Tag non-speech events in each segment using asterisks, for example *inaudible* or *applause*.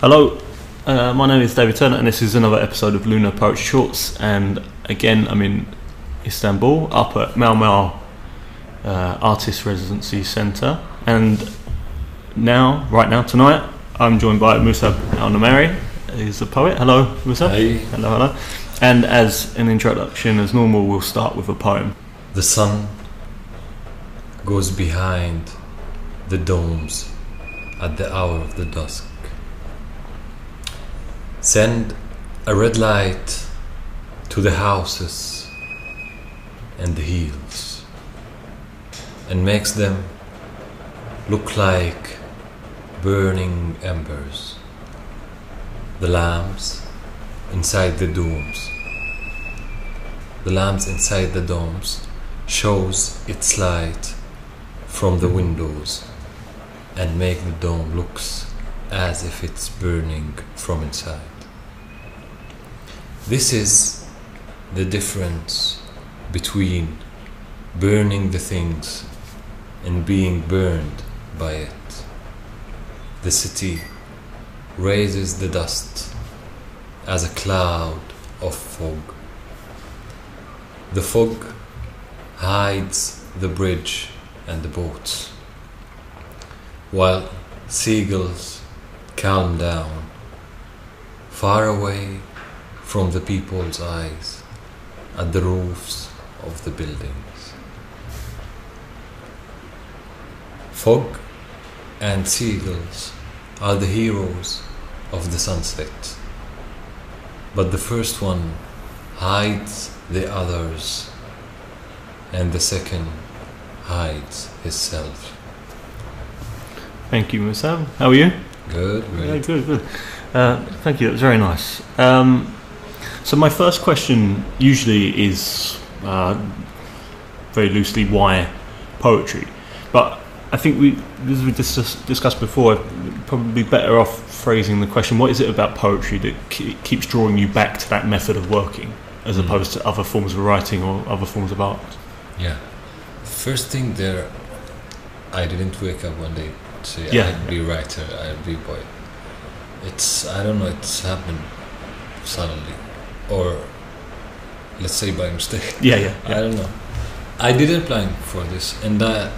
Hello, uh, my name is David Turner, and this is another episode of Lunar Poetry Shorts. And again, I'm in Istanbul, up at Mal Mal uh, Artist Residency Centre. And now, right now, tonight, I'm joined by Musab Al Namari. He's a poet. Hello, Musab. Hey. Hello, hello. And as an introduction, as normal, we'll start with a poem. The sun goes behind the domes at the hour of the dusk. Send a red light to the houses and the hills and makes them look like burning embers. The lamps inside the domes. The lamps inside the domes shows its light from the windows and make the dome looks as if it's burning from inside. This is the difference between burning the things and being burned by it. The city raises the dust as a cloud of fog. The fog hides the bridge and the boats, while seagulls calm down, far away from the people's eyes at the roofs of the buildings. Fog and seagulls are the heroes of the sunset, but the first one hides the others, and the second hides himself. Thank you, Musa. How are you? Good, Yeah, good, good. Uh, thank you. That was very nice. Um, so my first question usually is uh, very loosely why poetry, but I think we, as we dis- discussed before, probably better off phrasing the question: What is it about poetry that ke- keeps drawing you back to that method of working, as Mm. opposed to other forms of writing or other forms of art? Yeah. First thing there, I didn't wake up one day say Yeah. I'd be writer, I'd be poet. It's I don't know. It's happened suddenly, or let's say by mistake. Yeah, yeah, *laughs* I don't know. I didn't plan for this, and that,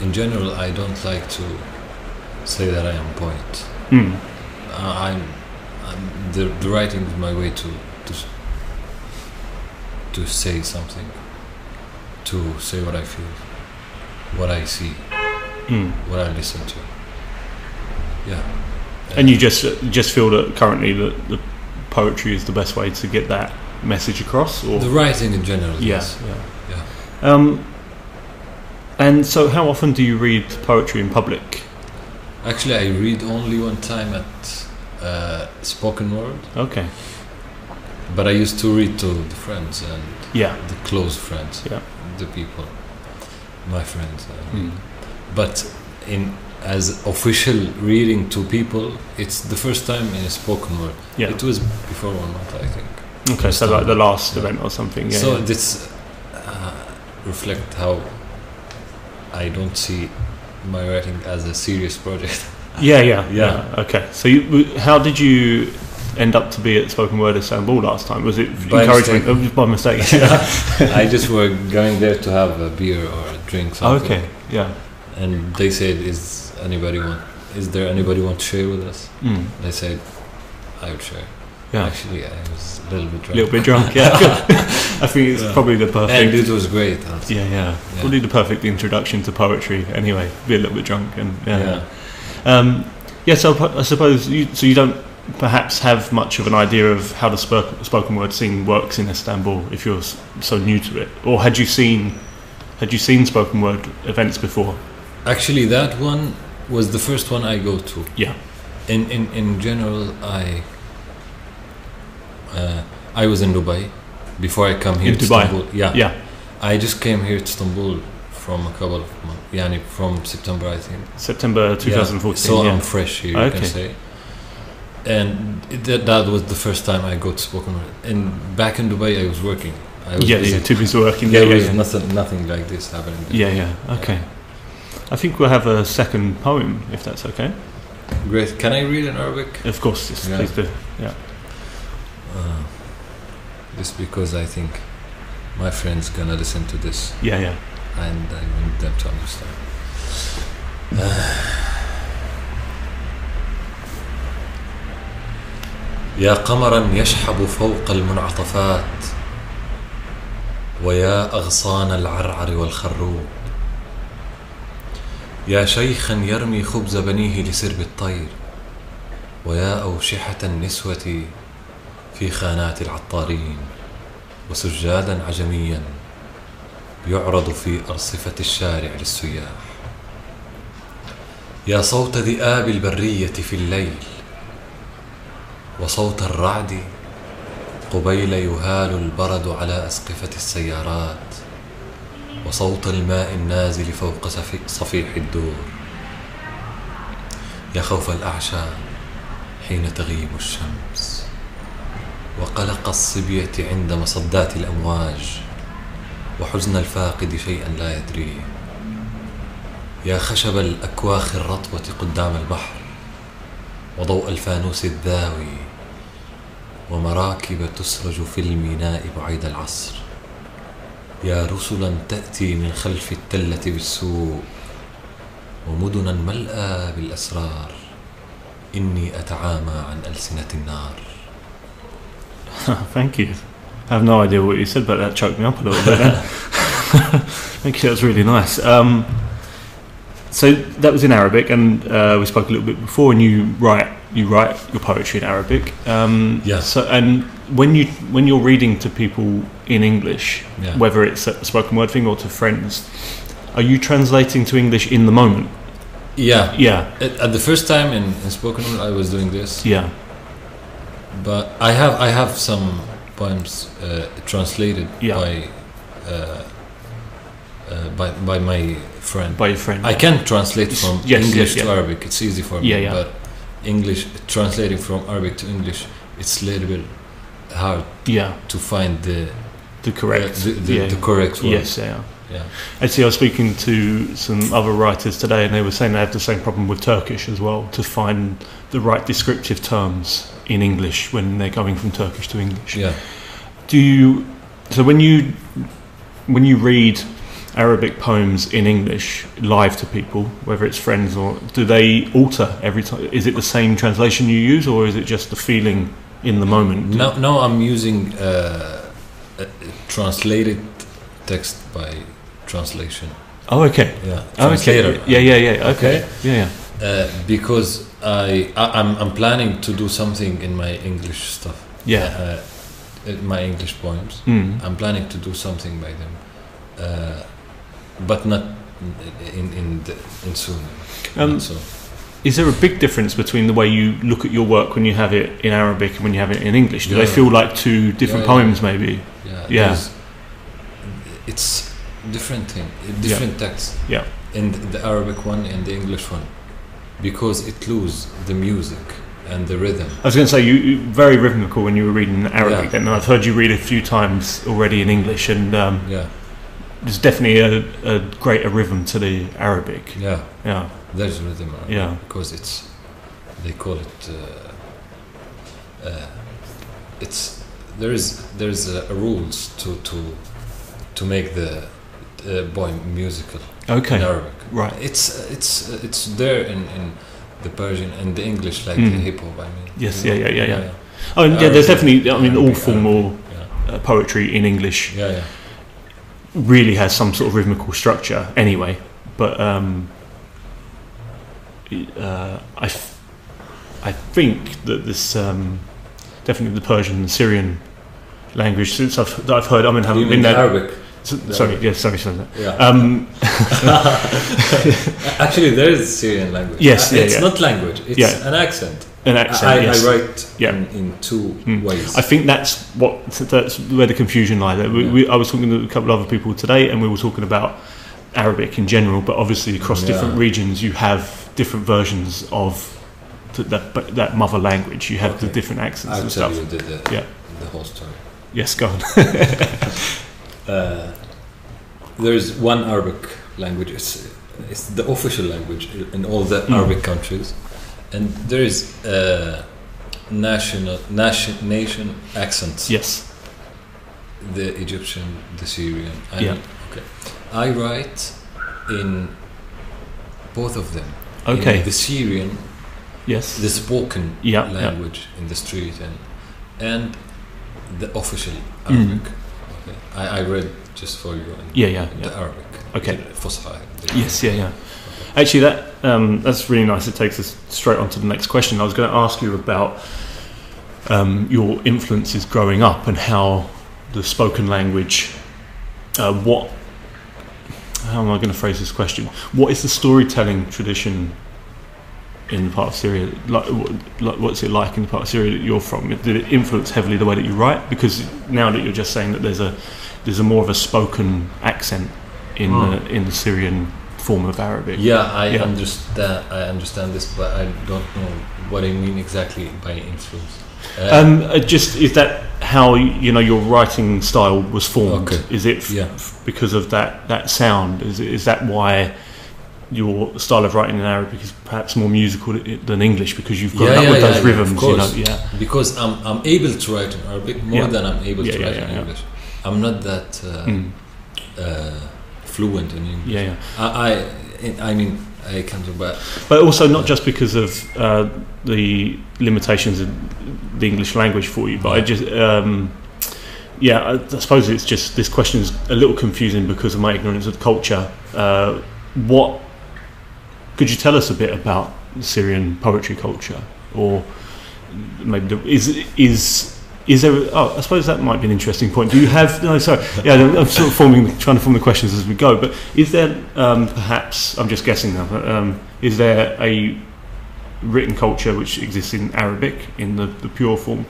in general, I don't like to say that I am poet. Mm. Uh, I'm, I'm the, the writing is my way to to to say something, to say what I feel, what I see, Mm. what I listen to. Yeah. And you just just feel that currently that the poetry is the best way to get that message across, or the writing in general. yeah, Yes. yeah. Yeah. Um, and so, how often do you read poetry in public? Actually, I read only one time at uh, spoken word, Okay. but I used to read to the friends and Yeah. the close friends, Yeah. the people, my friends. I. Mm. But in as official reading to people it's the first time in a spoken word Yeah. it was before one month i think Okay. So, like the last Yeah. event or something. Yeah. so yeah. this uh, reflect how i don't see my writing as a serious project *laughs* yeah, yeah, Yeah. yeah. Okay. So, you, how did you end up to be at Spoken Word Istanbul last time? Was it By encouragement? mistake. Oh, by mistake. *laughs* *laughs* i just were going there to have a beer or a drink Oh, something okay. Yeah. And they said is anybody want is there anybody want to share with us Mm. they said i would share Yeah. actually i was a little bit drunk. A little bit drunk. Yeah. *laughs* I think it's Yeah. probably the perfect. and it was great also. Yeah, yeah. Probably the perfect introduction to poetry. Anyway, be a little bit drunk and yeah. yeah. Um, yeah, so I suppose you, so. You don't perhaps have much of an idea of how the spoken, spoken word scene works in Istanbul if you're so new to it, or had you seen had you seen spoken word events before? Actually, that one was the first one I go to. Yeah. In in in general, I uh, I was in Dubai before I come here In to Dubai? Istanbul. Yeah. Yeah, I just came here to Istanbul from a couple of months. Yani from September, I think. September 2014. Yeah. So yeah. I'm fresh here, you Okay. can say. And that, that was the first time I got to spoken word. And back in Dubai, I was working. I was yeah, busy. yeah, too busy working. Yeah, There yeah, was yeah. nothing, nothing like this happening. there. yeah, yeah. Okay. I think we'll have a second poem if that's okay. Great. Can I read in Arabic? Of course, yes, Yeah. please do. Uh, just because I think my friend's gonna listen to this Yeah, yeah. and I want them to understand. يا قمرا يشحب فوق المنعطفات ويا أغصان العرعر والخروب يا شيخا يرمي خبز بنيه لسرب الطير ويا أوشحة النسوة في خانات العطارين وسجادا عجميا يعرض في أرصفة الشارع للسياح. يا صوت ذئاب البرية في الليل وصوت الرعد قبيل يهال البرد على أسقفة السيارات. وصوت الماء النازل فوق صفي- صفيح الدور. يا خوف الأعشى حين تغيب الشمس. وقلق الصبية عند مصدات الأمواج. وحزن الفاقد شيئا لا يدريه يا خشب الأكواخ الرطبة قدام البحر. وضوء الفانوس الذاوي. ومراكب تسرج في الميناء بعيد العصر. يا رسلا تأتي من خلف التلة بالسوء ومدنا ملأى بالأسرار إني أتعامى عن ألسنة النار Thank you. I have no idea what you said, but that choked me up a little bit. Thank you. That was really nice. Um, so that was in Arabic, and uh, we spoke a little bit before. And you write you write your poetry in Arabic. Um, Yeah. So and when you when you're reading to people in English, Yeah. whether it's a spoken word thing or to friends, are you translating to English in the moment? Yeah. Yeah. At, at the first time in, in spoken word, I was doing this, Yeah. but I have I have some poems uh, translated Yeah. by uh, uh, by by my friend. By your friend. I can translate from yes, English yeah, to. Arabic. It's easy for me. Yeah, yeah. But English translating from Arabic to English, it's a little bit hard yeah. to find the The correct. the, the, yeah. the correct word. Yes. Yeah. Yeah. Actually, I was speaking to some other writers today, and they were saying they have the same problem with Turkish as well to find the right descriptive terms in English when they're going from Turkish to English. Yeah. Do you? So when you when you read Arabic poems in English live to people, whether it's friends or do they alter every time? Is it the same translation you use, or is it just the feeling in the moment? Now, now I'm using uh, translated text by translation. Oh, okay. Yeah. Oh, okay. Translator. Yeah, yeah, yeah. Okay. Okay. Yeah, yeah. Uh, because I, I I'm I'm planning to do something in my English stuff. Yeah. Uh, in my English poems. Mm. I'm planning to do something by them, uh, but not in in the, in soon. Um, so Is there a big difference between the way you look at your work when you have it in Arabic and when you have it in English? Do they feel like two different Yeah, yeah. poems, maybe? yeah, yeah. It's different thing, different text. Yeah. In the Arabic one and the English one, because it lose the music and the rhythm. I was going to say you you- very rhythmical when you were reading Arabic. Yeah. Then I've heard you read a few times already in English, and um, Yeah, there's definitely a, a greater rhythm to the Arabic. yeah. Yeah, There's rhythm. Yeah. Because it's, they call it. Uh, uh, it's there is there's uh, rules to to to make the uh, poem musical in okay, Arabic. right. It's it's it's there in, in the Persian and the English like Mm. the hip hop. I mean. Yes, know? yeah, yeah, yeah, yeah. Oh, and yeah, there's definitely. I mean, all formal Yeah, uh, poetry in English yeah, yeah. really has some sort of rhythmical structure anyway. But um, uh, I, f- I think that this um, definitely the Persian and Syrian language since I've that I've heard. I mean, haven't You been there. Arabic. s- sorry, yeah, sorry, sorry. Yeah. Um, *laughs* Actually, there is a Syrian language. Yes, Uh, yeah, it's yeah. not language. It's Yeah. an accent. an accent. I, yes. I write Yeah. in, in two Mm. ways. I think that's what that's where the confusion lies. We, Yeah. we, I was talking to a couple of other people today, and we were talking about Arabic in general, but obviously across different regions, you have different versions of th- that that mother language. You have the different accents I'll and tell stuff. you the, the, Yeah. the whole story. Yes, go on. *laughs* Uh, there's one Arabic language. It's, it's the official language in all the Mm. Arabic countries, And there is uh, national nation nation accents. Yes. The Egyptian, the Syrian. I Yeah. mean, okay. I write in both of them. Okay. The Syrian, Yes. the spoken Yeah, yeah. language in the street, and and the official Mm. Arabic. Okay. I, I read just for you. in Yeah, yeah, The yeah. Arabic. Okay. Fusha. Yes, yeah, yeah. Actually, that um, that's really nice. It takes us straight on to the next question. I was going to ask you about um, your influences growing up and how the spoken language. Uh, what? How am I going to phrase this question? What is the storytelling tradition in the part of Syria? Like, what, what's it like in the part of Syria that you're from? Did it influence heavily the way that you write? Because now that you're just saying that there's a there's a more of a spoken accent in Hmm. the in the Syrian form of Arabic. Yeah, I Yeah. understand. I understand this, but I don't know what I mean exactly by influence. Uh, Um, uh, just is that how you know your writing style was formed? Okay. Is it f- Yeah. f- because of that that sound? Is is that why your style of writing in Arabic is perhaps more musical than English because you've grown Yeah, up yeah, with those rhythms? you know, yeah, because I'm I'm able to write in Arabic more than I'm able to write in. English. I'm not that uh, Mm. uh, fluent in English. yeah, yeah. I, I I mean I can do, but But also not just because of uh, the limitations of the English language for you, but I just, um, yeah, I, I suppose it's just this question is a little confusing because of my ignorance of culture. Uh, what could you tell us a bit about Syrian poetry culture, or maybe the, is is is there? Oh, I suppose that might be an interesting point. Do you have? No, sorry. Yeah, I'm sort of forming, trying to form the questions as we go. But is there um, perhaps? I'm just guessing now. But, um, is there a written culture which exists in Arabic in the, the pure form?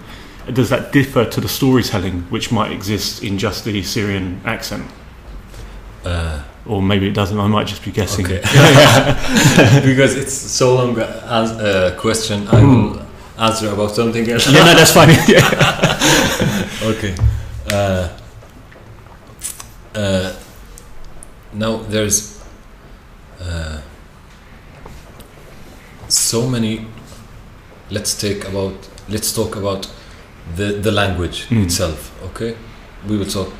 Does that differ to the storytelling which might exist in just the Syrian accent? uh, Or maybe it doesn't. I might just be guessing. okay. *laughs* *laughs* because it's so long a uh, question, I will answer about something else. Yeah, no, that's fine. *laughs* *laughs* okay. Uh, uh, now there's uh, so many. Let's take about. Let's talk about the the language Mm. itself. Okay, we will talk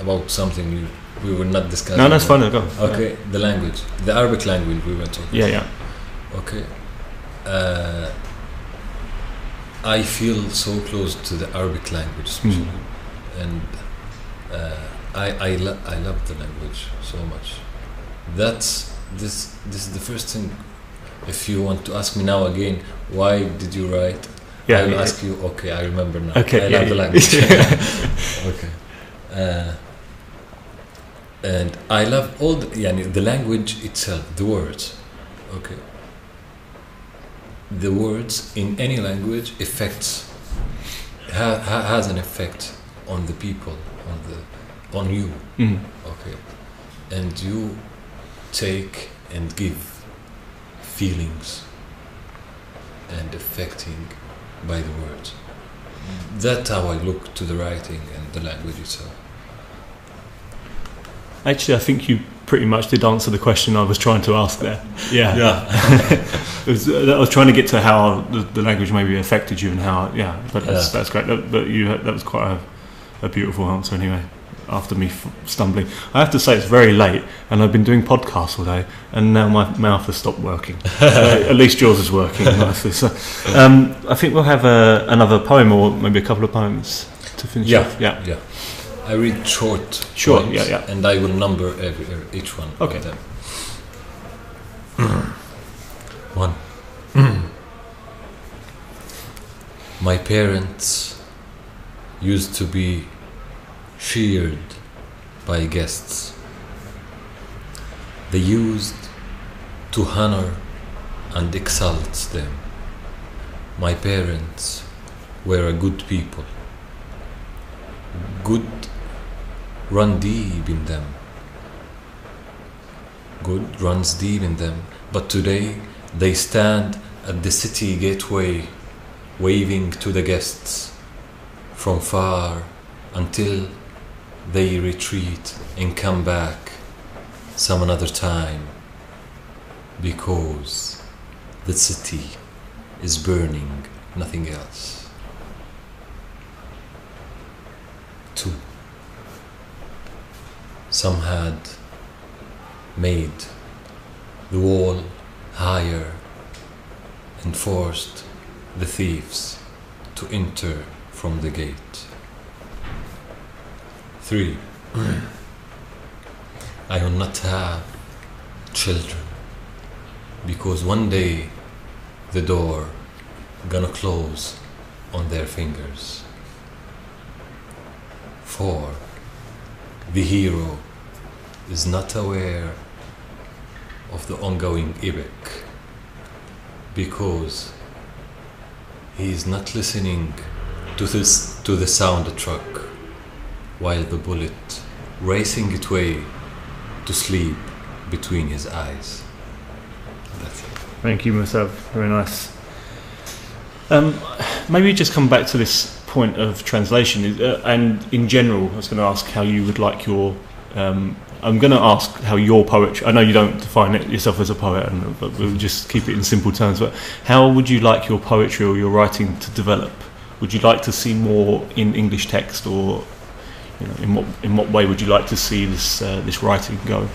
about something we, we were not discussing. No, that's fine. Go. Okay, the language, the Arabic language we were talking. Yeah, yeah. Okay. Uh, I feel so close to the Arabic language, mm. and uh, I I, lo- I love the language so much. That's this this is the first thing. If you want to ask me now again, why did you write? Yeah, I'll yeah. ask you. Okay, I remember now. Okay, I yeah, love the language. *laughs* *laughs* okay, uh, and I love all the, the language itself, the words. Okay, the words in any language affects ha, ha, has an effect on the people, on the on you. Mm. Okay. And you take and give feelings and affecting by the words. That's how I look to the writing and the language itself. Actually, I think you pretty much did answer the question I was trying to ask there. Yeah. Yeah. *laughs* It was, uh, I was trying to get to how the, the language maybe affected you and how, yeah, but that's, Yeah. that's great. That, but you, that was quite a, a beautiful answer anyway, after me f- stumbling. I have to say, it's very late, and I've been doing podcasts all day, and now my mouth has stopped working. *laughs* uh, at least yours is working nicely. So, um, I think we'll have a, another poem or maybe a couple of poems to finish Yeah. off. Yeah. Yeah. I read short Sure, poems yeah, yeah. and I will number every, every- each one Okay. of them. Mm-hmm. one. Mm-hmm. My parents used to be cheered by guests. They used to honor and exalt them. My parents were a good people. Good run deep in them. Good runs deep in them. But today they stand at the city gateway, waving to the guests from far until they retreat and come back some another time because the city is burning, nothing else. Two. Some had made the wall higher and forced the thieves to enter from the gate. Three. *clears throat* I will not have children because one day the door gonna close on their fingers. Four. The hero is not aware of the ongoing epic because he is not listening to this to the soundtrack while the bullet racing its way to sleep between his eyes. Thank you, Musab. Very nice. Um, maybe just come back to this point of translation, Is- uh, and in general, I was going to ask how you would like your. Um, I'm going to ask how your poetry. I know you don't define it yourself as a poet, and, but we'll just keep it in simple terms. But how would you like your poetry or your writing to develop? Would you like to see more in English text, or you know, in what in what way would you like to see this uh, this writing go?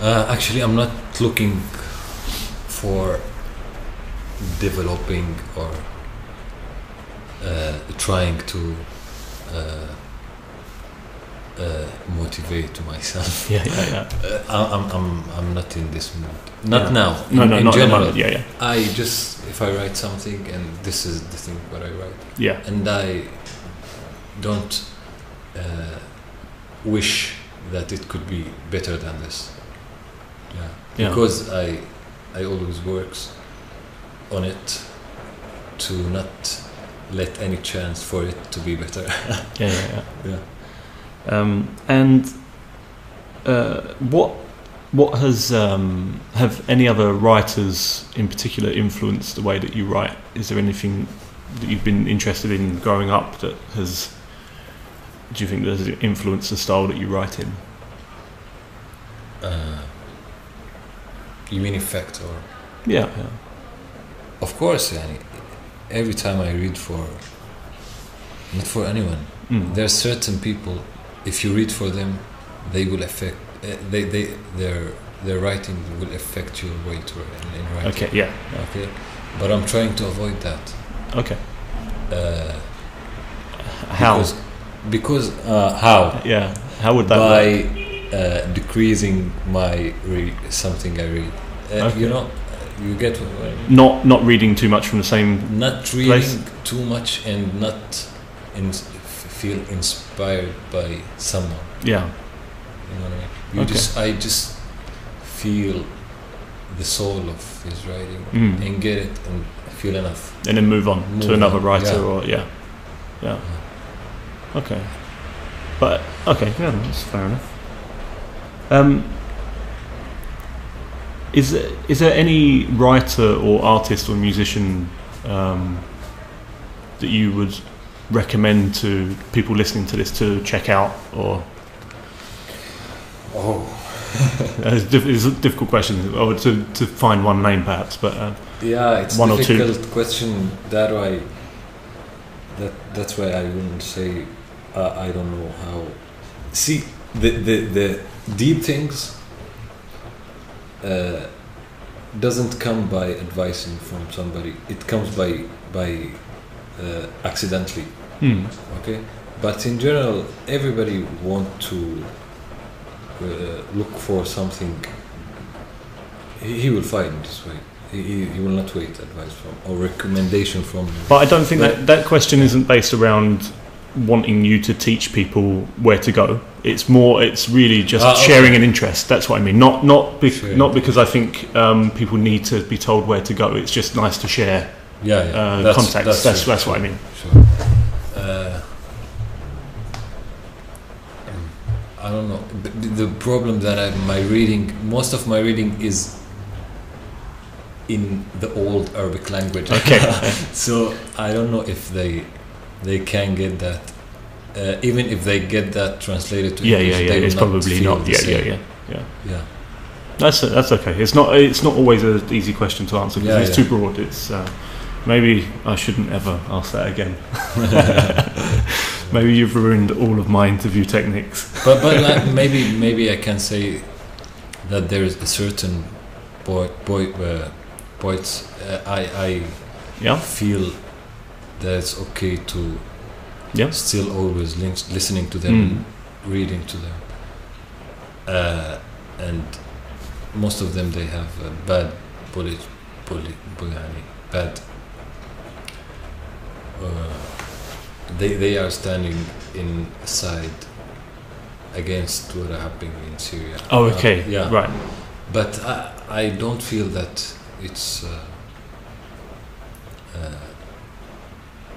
Uh, actually, I'm not looking for developing or trying to uh, uh, motivate myself. *laughs* Yeah, yeah, yeah. Uh, I- I'm, I'm, I'm not in this mood. Not Yeah. now. No, in, no, in not general. Yeah, yeah, I just, if I write something and this is the thing what I write, yeah. and I don't uh, wish that it could be better than this. Yeah. Yeah. Because I I always works on it to not let any chance for it to be better. *laughs* Yeah, *laughs* yeah, yeah. yeah. Um, and uh, what what has um, have any other writers in particular influenced the way that you write? Is there anything that you've been interested in growing up that has? Do you think that has influenced the style that you write in? Uh, you mean effect or? Yeah, yeah. Of course, yani, every time I read for, not for anyone, Mm. there are certain people, if you read for them, they will affect, uh, they, they, their, their writing will affect your way to in, in writing. Okay, yeah. Okay. But I'm trying to avoid that. Okay. Uh, How? Because, because uh, how? yeah. How would that By work? uh, decreasing my re- something I read. Uh, Okay. You know, you get what I mean? Not not reading too much from the same. not reading Place. too much and not in, feel inspired by someone. Yeah. You know what I mean? You Okay. just I just feel the soul of his writing Mm. and get it and feel enough. and then move on to another on, writer yeah. or yeah yeah okay but okay yeah that's fair enough um is there, is there any writer or artist or musician um, that you would recommend to people listening to this to check out or Oh. *laughs* it's, diff- it's a difficult question or to, to find one name perhaps but uh, Yeah, it's One or two. difficult question. That why. That that's why I wouldn't say. Uh, I don't know how. See the the the deep things. Uh, doesn't come by advising from somebody. It comes by by uh, accidentally. hmm, Okay, but in general, everybody want to uh, look for something. He, he will find this way. He, he, will not wait advice from or recommendation from. But I don't think that that question isn't based around wanting you to teach people where to go. It's more. It's really just okay. sharing an interest. That's what I mean. Not not bec- Sharing. not because I think um, people need to be told where to go. It's just nice to share Yeah, yeah. uh, that's, contacts. That's that's, true, what I mean. Sure. Uh, I don't know. The, the problem that I, my reading, most of my reading is in the old Arabic language. Okay. *laughs* so I don't know if they they can get that. Uh, even if they get that translated to yeah, English, yeah, yeah. It's not probably not. the Yeah, yeah, yeah, yeah. That's that's okay. It's not it's not always an easy question to answer because Yeah, it's yeah. too broad. It's uh, maybe I shouldn't ever ask that again. *laughs* *laughs* maybe you've ruined all of my interview techniques. but but like, *laughs* maybe maybe I can say that there is a certain poet boy uh, poets uh, I I Yeah, feel that's okay to yeah. still always listening to them, mm. reading to them. Uh, and most of them they have bad bullet, bullet, bad. Uh, they they are standing in side against what are happening in Syria. Oh, okay, uh, yeah, right. But I I don't feel that it's. Uh, uh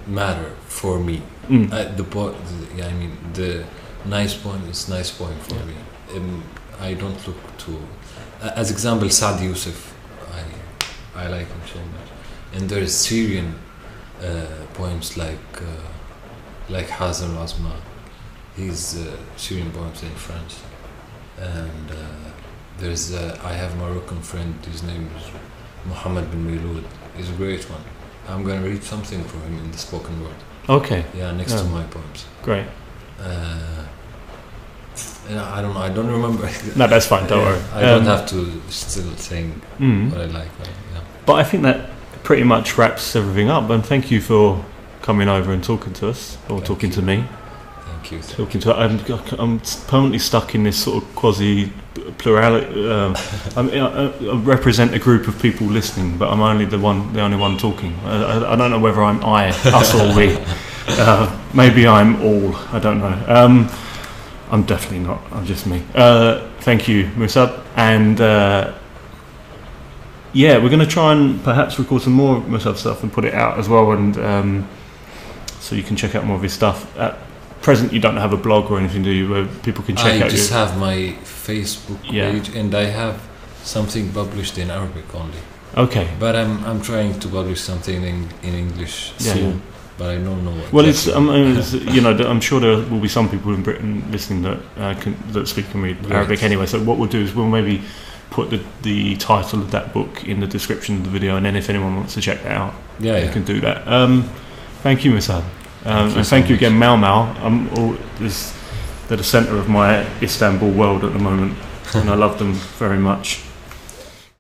matter for me. Mm. Uh, the point, I mean, the nice point is nice point for me. Um, I don't look to, as example, Saadi Youssef. I, I like him so much. And there's Syrian uh, poems like, uh, like Hazan Asma. He's uh, Syrian poems in French. And uh, there's, uh, I have Moroccan friend. His name is Mohammed bin Miloud. He's a great one. I'm gonna read something for him in the spoken word. Okay. Yeah, next to my poems. Great. Uh, I don't know. I don't remember. *laughs* No, that's fine. Don't Yeah, worry. I don't Um, have to still saying mm. what I like. But yeah. But I think that pretty much wraps everything up. And thank you for coming over and talking to us, or Thank talking you. to me. Thank you. Talking to I'm, I'm permanently stuck in this sort of quasi plurality. Um, I'm, I, I represent a group of people listening, but I'm only the one, the only one talking. I, I, I don't know whether I'm I, us, or we. Uh, maybe I'm all. I don't know. Um, I'm definitely not. I'm just me. Uh, thank you, Musab, and. Uh, yeah, we're going to try and perhaps record some more Musab stuff and put it out as well, and um, so you can check out more of his stuff. At present, you don't have a blog or anything, do you? Where people can check I out I just have my Facebook Yeah. page, and I have something published in Arabic only. Okay. But I'm I'm trying to publish something in, in English Yeah, soon. yeah. But I don't know. What Well, it's, um, it's you know I'm sure there will be some people in Britain listening that uh, can, that speak and read Right. Arabic anyway. So what we'll do is we'll maybe put the, the title of that book in the description of the video, and then if anyone wants to check that out, yeah, you yeah. can do that. Um, thank you, Musab. Um, Thank you and thank you again, Mal Mal. I'm all, this, they're the centre of my Istanbul world at the moment, and I love them very much.